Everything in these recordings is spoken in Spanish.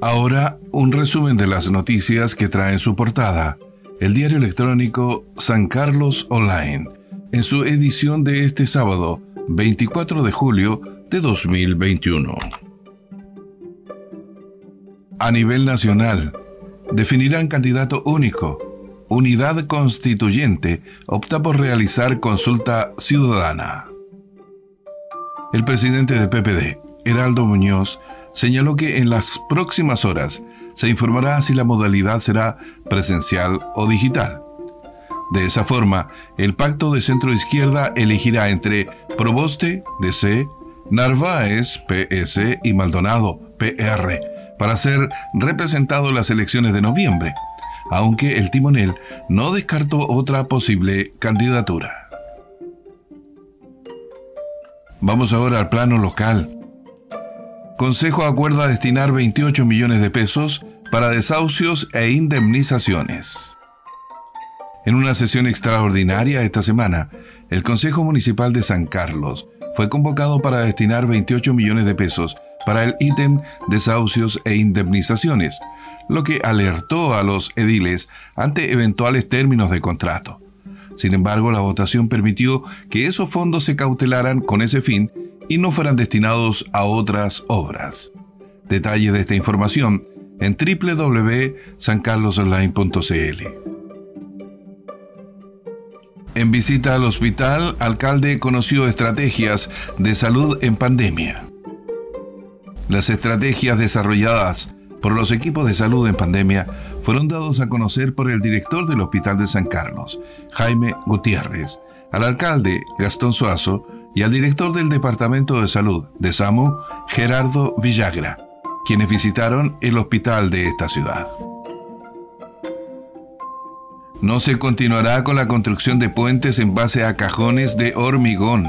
Ahora, un resumen de las noticias que trae en su portada el diario electrónico San Carlos Online, en su edición de este sábado, 24 de julio de 2021. A nivel nacional, definirán candidato único. Unidad Constituyente opta por realizar consulta ciudadana. El presidente de PPD, Heraldo Muñoz, señaló que en las próximas horas se informará si la modalidad será presencial o digital. De esa forma, el pacto de centro izquierda elegirá entre Proboste, DC, Narváez, PS y Maldonado, PR, para ser representado en las elecciones de noviembre, aunque el timonel no descartó otra posible candidatura. Vamos ahora al plano local. Consejo acuerda destinar 28 millones de pesos para desahucios e indemnizaciones. En una sesión extraordinaria esta semana, el Consejo Municipal de San Carlos fue convocado para destinar 28 millones de pesos para el ítem desahucios e indemnizaciones, lo que alertó a los ediles ante eventuales términos de contrato. Sin embargo, la votación permitió que esos fondos se cautelaran con ese fin y no fueran destinados a otras obras. Detalles de esta información en www.sancarlosonline.cl. En visita al hospital, alcalde conoció estrategias de salud en pandemia. Las estrategias desarrolladas por los equipos de salud en pandemia fueron dados a conocer por el director del Hospital de San Carlos, Jaime Gutiérrez, al alcalde Gastón Suazo y al director del Departamento de Salud de SAMU, Gerardo Villagra, quienes visitaron el hospital de esta ciudad. No se continuará con la construcción de puentes en base a cajones de hormigón.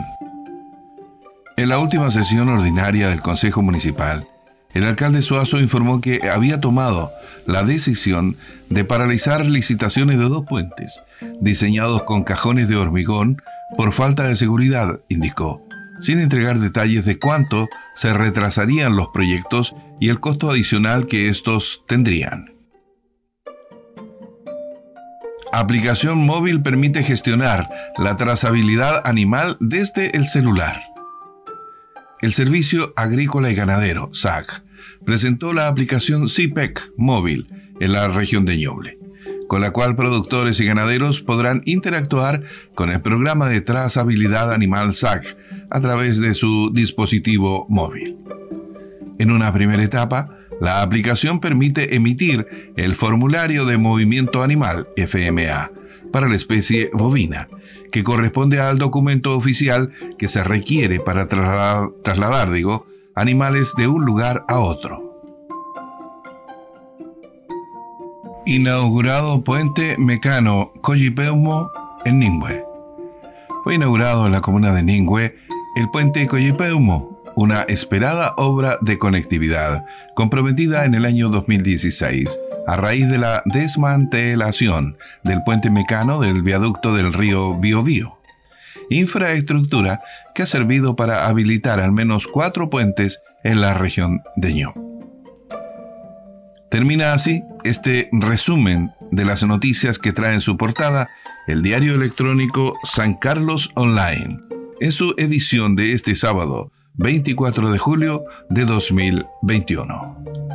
En la última sesión ordinaria del Consejo Municipal, el alcalde Suazo informó que había tomado la decisión de paralizar licitaciones de dos puentes, diseñados con cajones de hormigón por falta de seguridad, indicó, sin entregar detalles de cuánto se retrasarían los proyectos y el costo adicional que estos tendrían. Aplicación móvil permite gestionar la trazabilidad animal desde el celular. El Servicio Agrícola y Ganadero, SAG, presentó la aplicación CPEC móvil en la región de Ñoble, con la cual productores y ganaderos podrán interactuar con el programa de trazabilidad animal SAG a través de su dispositivo móvil. En una primera etapa, la aplicación permite emitir el formulario de movimiento animal FMA para la especie bovina, que corresponde al documento oficial que se requiere para trasladar, digo, animales de un lugar a otro. Inaugurado puente Mecano Coyipeumo en Ningüe. Fue inaugurado en la comuna de Ningüe el puente Coyipeumo, una esperada obra de conectividad comprometida en el año 2016 a raíz de la desmantelación del puente mecano del viaducto del río Biobío. Infraestructura que ha servido para habilitar al menos cuatro puentes en la región de Ño. Termina así este resumen de las noticias que trae en su portada el diario electrónico San Carlos Online, en su edición de este sábado 24 de julio de 2021.